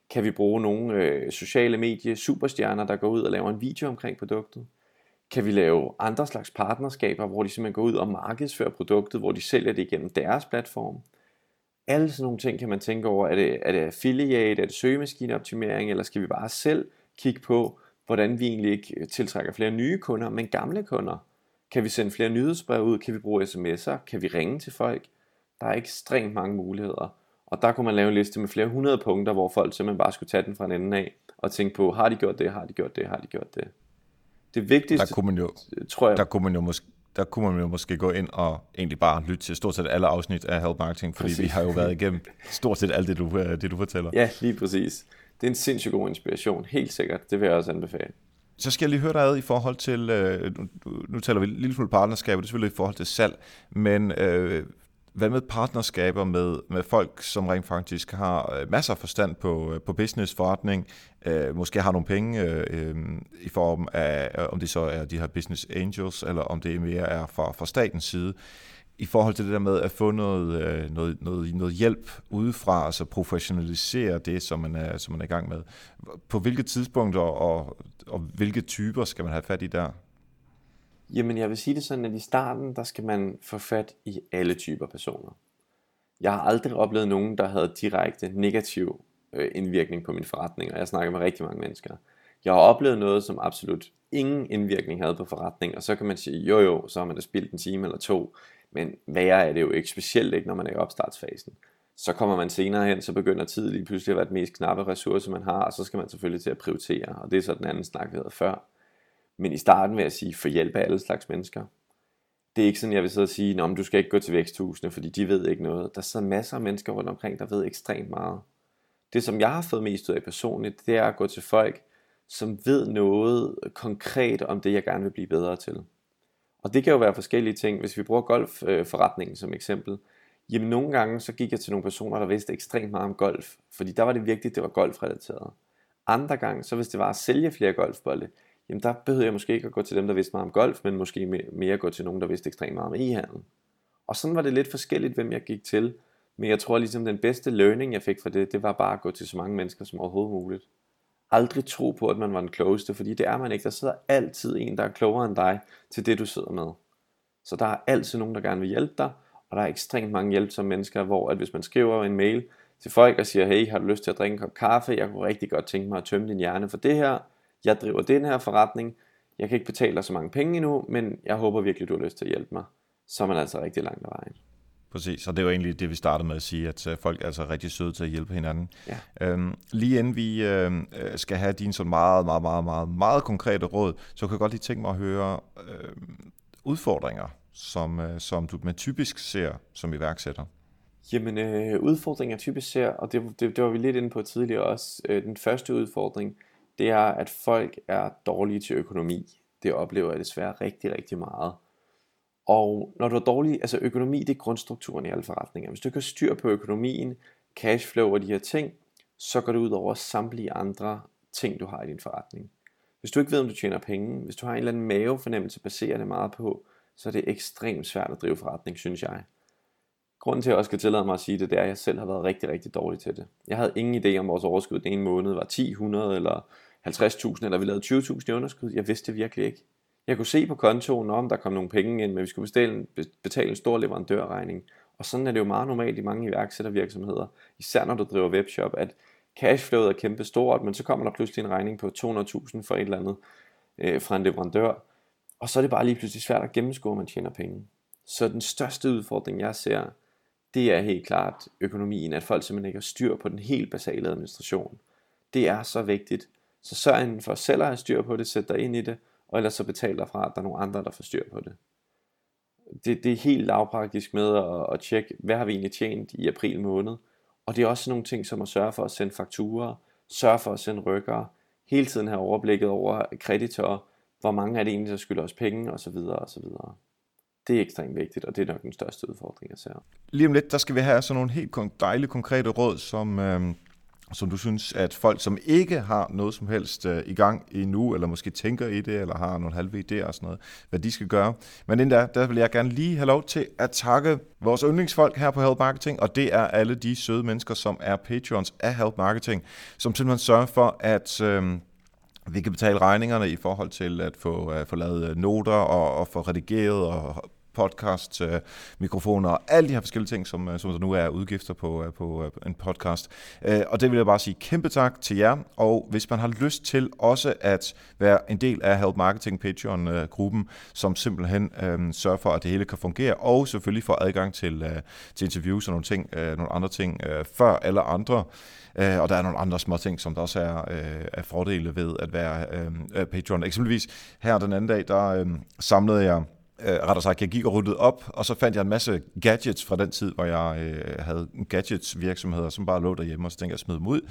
Kan vi bruge nogle øh, sociale medier, superstjerner, der går ud og laver en video omkring produktet? Kan vi lave andre slags partnerskaber, hvor de simpelthen går ud og markedsfører produktet, hvor de sælger det igennem deres platform? Alle sådan nogle ting kan man tænke over. Er det, er det affiliate, er det søgemaskineoptimering, eller skal vi bare selv kigge på, hvordan vi egentlig ikke tiltrækker flere nye kunder, men gamle kunder? Kan vi sende flere nyhedsbreve ud? Kan vi bruge sms'er? Kan vi ringe til folk? Der er ekstremt mange muligheder. Og der kunne man lave en liste med flere hundrede punkter, hvor folk simpelthen bare skulle tage den fra en ende af, og tænke på, har de gjort det, har de gjort det, har de gjort det. Det vigtigste, der kunne man jo, tror jeg... Der kunne man jo måske, der kunne man jo måske gå ind og egentlig bare lytte til stort set alle afsnit af Help Marketing, fordi præcis. vi har jo været igennem stort set alt det du, øh, det, du fortæller. Ja, lige præcis. Det er en sindssygt god inspiration, helt sikkert. Det vil jeg også anbefale. Så skal jeg lige høre dig ad i forhold til, øh, nu, nu taler vi lidt lille smule partnerskab, det er selvfølgelig i forhold til salg, men øh, hvad med partnerskaber med, med folk, som rent faktisk har øh, masser af forstand på, øh, på business, forretning, øh, måske har nogle penge øh, øh i form af, om det så er de her business angels, eller om det mere er fra, fra statens side. i forhold til det der med at få noget, noget, noget, noget hjælp udefra, altså professionalisere det, som man, er, som man er i gang med. På hvilke tidspunkter og, og hvilke typer skal man have fat i der? Jamen jeg vil sige det sådan, at i starten, der skal man få fat i alle typer personer. Jeg har aldrig oplevet nogen, der havde direkte negativ øh, indvirkning på min forretning, og jeg snakker med rigtig mange mennesker. Jeg har oplevet noget, som absolut ingen indvirkning havde på forretning, og så kan man sige, jo jo, så har man da spildt en time eller to, men værre er det jo ikke, specielt ikke, når man er i opstartsfasen. Så kommer man senere hen, så begynder tid lige pludselig at være den mest knappe ressource, man har, og så skal man selvfølgelig til at prioritere, og det er så den anden snak, vi havde før. Men i starten vil jeg sige, for hjælp af alle slags mennesker. Det er ikke sådan, jeg vil sidde og sige, at du skal ikke gå til væksthusene, fordi de ved ikke noget. Der sidder masser af mennesker rundt omkring, der ved ekstremt meget. Det, som jeg har fået mest ud af personligt, det er at gå til folk, som ved noget konkret om det, jeg gerne vil blive bedre til. Og det kan jo være forskellige ting. Hvis vi bruger golfforretningen som eksempel, jamen nogle gange så gik jeg til nogle personer, der vidste ekstremt meget om golf, fordi der var det vigtigt, det var golfrelateret. Andre gange, så hvis det var at sælge flere golfbolde, jamen der behøvede jeg måske ikke at gå til dem, der vidste meget om golf, men måske mere gå til nogen, der vidste ekstremt meget om e-handel. Og sådan var det lidt forskelligt, hvem jeg gik til. Men jeg tror ligesom, den bedste learning, jeg fik fra det, det var bare at gå til så mange mennesker som overhovedet muligt. Aldrig tro på, at man var den klogeste, fordi det er man ikke. Der sidder altid en, der er klogere end dig til det, du sidder med. Så der er altid nogen, der gerne vil hjælpe dig, og der er ekstremt mange hjælpsomme mennesker, hvor at hvis man skriver en mail til folk og siger, hey, har du lyst til at drikke en kop kaffe? Jeg kunne rigtig godt tænke mig at tømme din hjerne for det her. Jeg driver den her forretning. Jeg kan ikke betale dig så mange penge endnu, men jeg håber virkelig, du har lyst til at hjælpe mig. Så er man altså rigtig langt af vejen. Præcis, og det var egentlig det, vi startede med at sige, at øh, folk er altså rigtig søde til at hjælpe hinanden. Ja. Øhm, lige inden vi øh, skal have dine sådan meget, meget, meget, meget, meget konkrete råd, så kan jeg godt lige tænke mig at høre øh, udfordringer, som, øh, som du med typisk ser som iværksætter. Jamen, øh, udfordringer typisk ser, og det, det, det var vi lidt inde på tidligere også, øh, den første udfordring, det er, at folk er dårlige til økonomi. Det oplever jeg desværre rigtig, rigtig meget. Og når du er dårlig, altså økonomi, det er grundstrukturen i alle forretninger. Hvis du ikke har styr på økonomien, cashflow og de her ting, så går det ud over samtlige andre ting, du har i din forretning. Hvis du ikke ved, om du tjener penge, hvis du har en eller anden mavefornemmelse, baseret meget på, så er det ekstremt svært at drive forretning, synes jeg. Grunden til, at jeg også skal tillade mig at sige det, det er, at jeg selv har været rigtig, rigtig dårlig til det. Jeg havde ingen idé om, vores overskud den ene måned var 10, 100 eller 50.000, eller vi lavede 20.000 i underskud. Jeg vidste det virkelig ikke. Jeg kunne se på kontoen, om der kom nogle penge ind, men vi skulle bestille, betale en stor leverandørregning. Og sådan er det jo meget normalt i mange iværksættervirksomheder, især når du driver webshop, at cashflowet er kæmpe stort, men så kommer der pludselig en regning på 200.000 for et eller andet øh, fra en leverandør, og så er det bare lige pludselig svært at gennemskue, om man tjener penge. Så den største udfordring, jeg ser, det er helt klart økonomien, at folk simpelthen ikke har styr på den helt basale administration. Det er så vigtigt. Så sørg for selv at have styr på det, sæt dig ind i det, og ellers så betal dig fra, at der er nogle andre, der får styr på det. Det, det er helt lavpraktisk med at, at tjekke, hvad har vi egentlig tjent i april måned, og det er også nogle ting som at sørge for at sende fakturer, sørge for at sende rykker, hele tiden have overblikket over kreditorer, hvor mange er det egentlig, der skylder os penge, osv. osv. Det er ekstremt vigtigt, og det er nok den største udfordring, jeg ser. Lige om lidt, der skal vi have sådan nogle helt dejlige, konkrete råd, som, øh, som du synes, at folk, som ikke har noget som helst øh, i gang endnu, eller måske tænker i det, eller har nogle halve idéer og sådan noget, hvad de skal gøre. Men inden der, der vil jeg gerne lige have lov til at takke vores yndlingsfolk her på Help Marketing, og det er alle de søde mennesker, som er patrons af Help Marketing, som simpelthen sørger for, at... Øh, vi kan betale regningerne i forhold til at få, uh, få lavet øh, noter og, og få redigeret og podcast, øh, mikrofoner og alle de her forskellige ting, som, øh, som der nu er udgifter på, øh, på øh, en podcast. Øh, og det vil jeg bare sige kæmpe tak til jer, og hvis man har lyst til også at være en del af Help Marketing Patreon-gruppen, som simpelthen øh, sørger for, at det hele kan fungere, og selvfølgelig får adgang til, øh, til interviews og nogle, ting, øh, nogle andre ting øh, før alle andre, Øh, og der er nogle andre små ting, som der også er, øh, er fordele ved at være øhm, øh, Patreon. Eksempelvis her den anden dag, der øh, samlede jeg øh, rettere sagt, jeg gik og ryddede op, og så fandt jeg en masse gadgets fra den tid, hvor jeg øh, havde gadgets virksomheder, som bare lå derhjemme, og så tænkte jeg, at smide dem ud,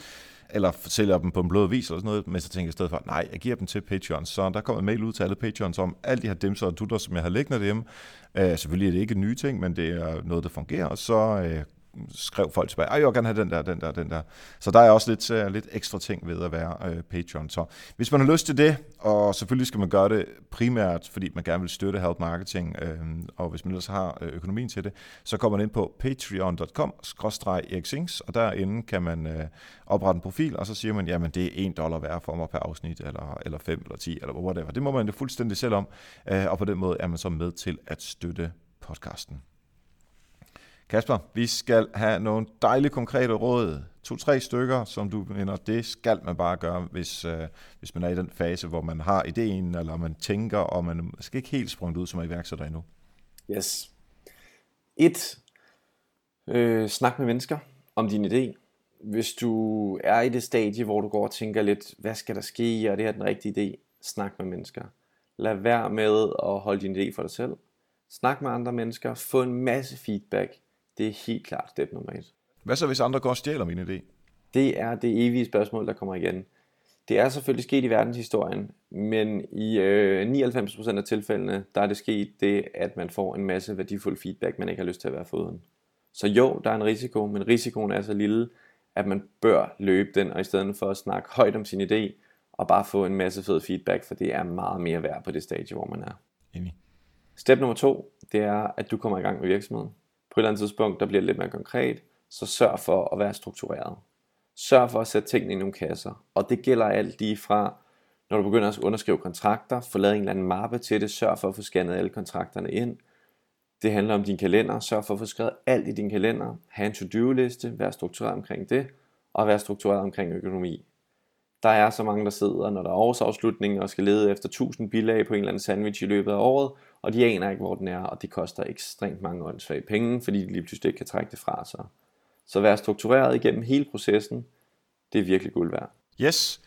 eller sælger dem på en blå vis eller sådan noget, men så tænkte jeg i stedet for, nej, jeg giver dem til Patreon. Så der kom en mail ud til alle Patreons om alle de her dimser og dutter, som jeg har liggende derhjemme. Øh, selvfølgelig er det ikke nye ting, men det er noget, der fungerer, og så øh, skrev folk tilbage, jeg vil gerne have den der, den der, den der. Så der er også lidt, uh, lidt ekstra ting ved at være uh, Patreon. Så hvis man har lyst til det, og selvfølgelig skal man gøre det primært, fordi man gerne vil støtte Help Marketing, øh, og hvis man ellers har øh, økonomien til det, så kommer man ind på patreon.com og derinde kan man øh, oprette en profil, og så siger man, jamen det er 1 dollar værd for mig per afsnit, eller, eller 5 eller 10, eller whatever. Det må man jo fuldstændig selv om, øh, og på den måde er man så med til at støtte podcasten. Kasper, vi skal have nogle dejlige konkrete råd. To-tre stykker, som du mener, det skal man bare gøre, hvis, øh, hvis man er i den fase, hvor man har ideen, eller man tænker, og man skal ikke helt sprunget ud som iværksætter endnu. Yes. Et. Øh, snak med mennesker om din idé. Hvis du er i det stadie, hvor du går og tænker lidt, hvad skal der ske, og det er den rigtige idé, snak med mennesker. Lad være med at holde din idé for dig selv. Snak med andre mennesker, få en masse feedback, det er helt klart step nummer et. Hvad så, hvis andre går og stjæler min idé? Det er det evige spørgsmål, der kommer igen. Det er selvfølgelig sket i verdenshistorien, men i øh, 99% af tilfældene, der er det sket det, at man får en masse værdifuld feedback, man ikke har lyst til at være foruden. Så jo, der er en risiko, men risikoen er så lille, at man bør løbe den, og i stedet for at snakke højt om sin idé, og bare få en masse fed feedback, for det er meget mere værd på det stadie, hvor man er. Enig. Step nummer to, det er, at du kommer i gang med virksomheden på et eller andet tidspunkt, der bliver lidt mere konkret, så sørg for at være struktureret. Sørg for at sætte tingene i nogle kasser. Og det gælder alt lige fra, når du begynder at underskrive kontrakter, få lavet en eller anden mappe til det, sørg for at få scannet alle kontrakterne ind. Det handler om din kalender, sørg for at få skrevet alt i din kalender, have en to-do-liste, vær struktureret omkring det, og vær struktureret omkring økonomi. Der er så mange, der sidder, når der er årsafslutning og skal lede efter 1000 bilag på en eller anden sandwich i løbet af året, og de aner ikke, hvor den er, og det koster ekstremt mange åndssvage penge, fordi de lige pludselig ikke kan trække det fra sig. Så vær struktureret igennem hele processen, det er virkelig guld værd. Yes,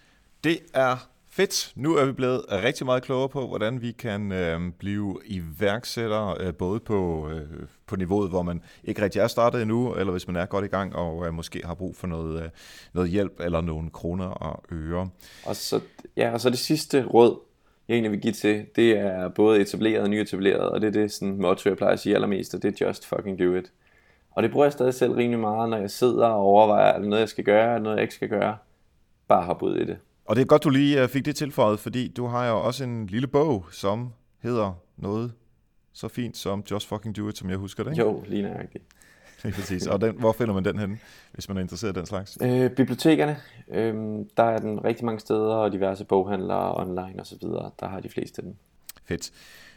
det er Fedt. Nu er vi blevet rigtig meget klogere på, hvordan vi kan øh, blive iværksættere, øh, både på, øh, på niveauet, hvor man ikke rigtig er startet endnu, eller hvis man er godt i gang og øh, måske har brug for noget, øh, noget hjælp eller nogle kroner og øre. Og så, ja, og så det sidste råd, jeg egentlig vil give til, det er både etableret og nyetableret, og det er det sådan, motto, jeg plejer at sige allermest, og det er just fucking do it. Og det bruger jeg stadig selv rimelig meget, når jeg sidder og overvejer, er det noget, jeg skal gøre, er det noget, jeg ikke skal gøre. Bare hop ud i det. Og det er godt, du lige øh, fik det tilføjet, fordi du har jo også en lille bog, som hedder noget så fint som Just Fucking Do It, som jeg husker det, ikke? Jo, lige nøjagtigt. <laughs> Lige præcis. Og den, hvor finder man den henne, hvis man er interesseret i den slags? Øh, bibliotekerne. Øh, der er den rigtig mange steder, og diverse boghandlere online osv. Der har de fleste den. Fedt.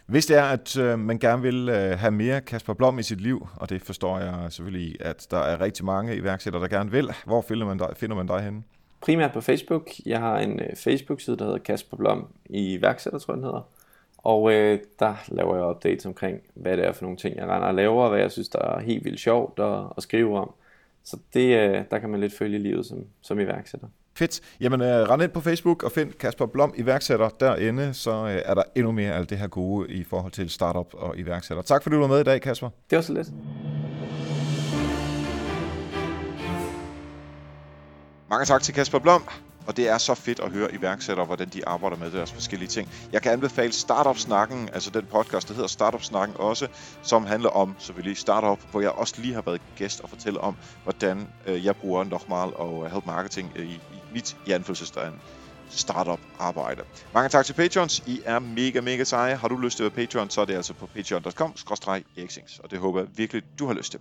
Hvis det er, at øh, man gerne vil øh, have mere Kasper Blom i sit liv, og det forstår jeg selvfølgelig, at der er rigtig mange iværksættere, der gerne vil, hvor finder man dig, finder man dig henne? primært på Facebook. Jeg har en øh, Facebook-side, der hedder Kasper Blom i værksætter, tror jeg den hedder. Og øh, der laver jeg updates omkring, hvad det er for nogle ting, jeg render og laver, og hvad jeg synes, der er helt vildt sjovt at, at skrive om. Så det, øh, der kan man lidt følge livet som, som iværksætter. Fedt. Jamen, øh, rend ind på Facebook og find Kasper Blom iværksætter derinde, så øh, er der endnu mere af det her gode i forhold til startup og iværksætter. Tak fordi du var med i dag, Kasper. Det var så lidt. Mange tak til Kasper Blom. Og det er så fedt at høre iværksættere, hvordan de arbejder med deres forskellige ting. Jeg kan anbefale Startup-snakken, altså den podcast, der hedder Startup-snakken også, som handler om selvfølgelig startup, hvor jeg også lige har været gæst og fortælle om, hvordan øh, jeg bruger Nochmal og øh, Help Marketing øh, i, i mit i anfølgelsestegn startup arbejde. Mange tak til Patreons. I er mega, mega seje. Har du lyst til at være Patreon, så er det altså på patreon.com og det håber jeg virkelig, du har lyst til.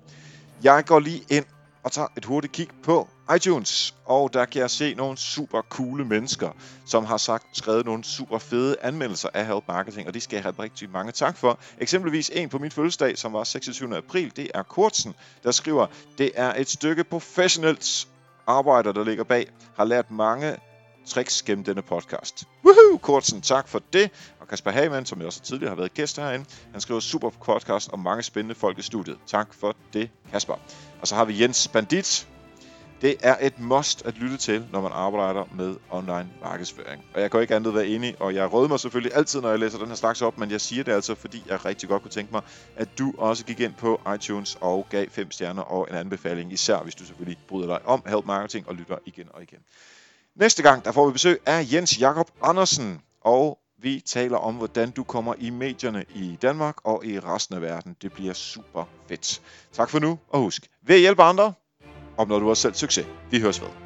Jeg går lige ind og tager et hurtigt kig på iTunes, og der kan jeg se nogle super coole mennesker, som har sagt, skrevet nogle super fede anmeldelser af Help Marketing, og det skal jeg have rigtig mange tak for. Eksempelvis en på min fødselsdag, som var 26. april, det er Kurtsen, der skriver, det er et stykke professionelt arbejder, der ligger bag, har lært mange tricks gennem denne podcast. Woohoo, Kortsen, tak for det. Og Kasper Hagemann, som jeg også tidligere har været gæst herinde, han skriver super podcast om mange spændende folk i studiet. Tak for det, Kasper. Og så har vi Jens Bandit. Det er et must at lytte til, når man arbejder med online markedsføring. Og jeg kan ikke andet være enig, og jeg mig selvfølgelig altid, når jeg læser den her slags op, men jeg siger det altså, fordi jeg rigtig godt kunne tænke mig, at du også gik ind på iTunes og gav fem stjerner og en anbefaling, især hvis du selvfølgelig bryder dig om Help Marketing og lytter igen og igen. Næste gang, der får vi besøg af Jens Jakob Andersen, og vi taler om, hvordan du kommer i medierne i Danmark og i resten af verden. Det bliver super fedt. Tak for nu, og husk, ved at hjælpe andre, opnår du også selv succes. Vi høres ved.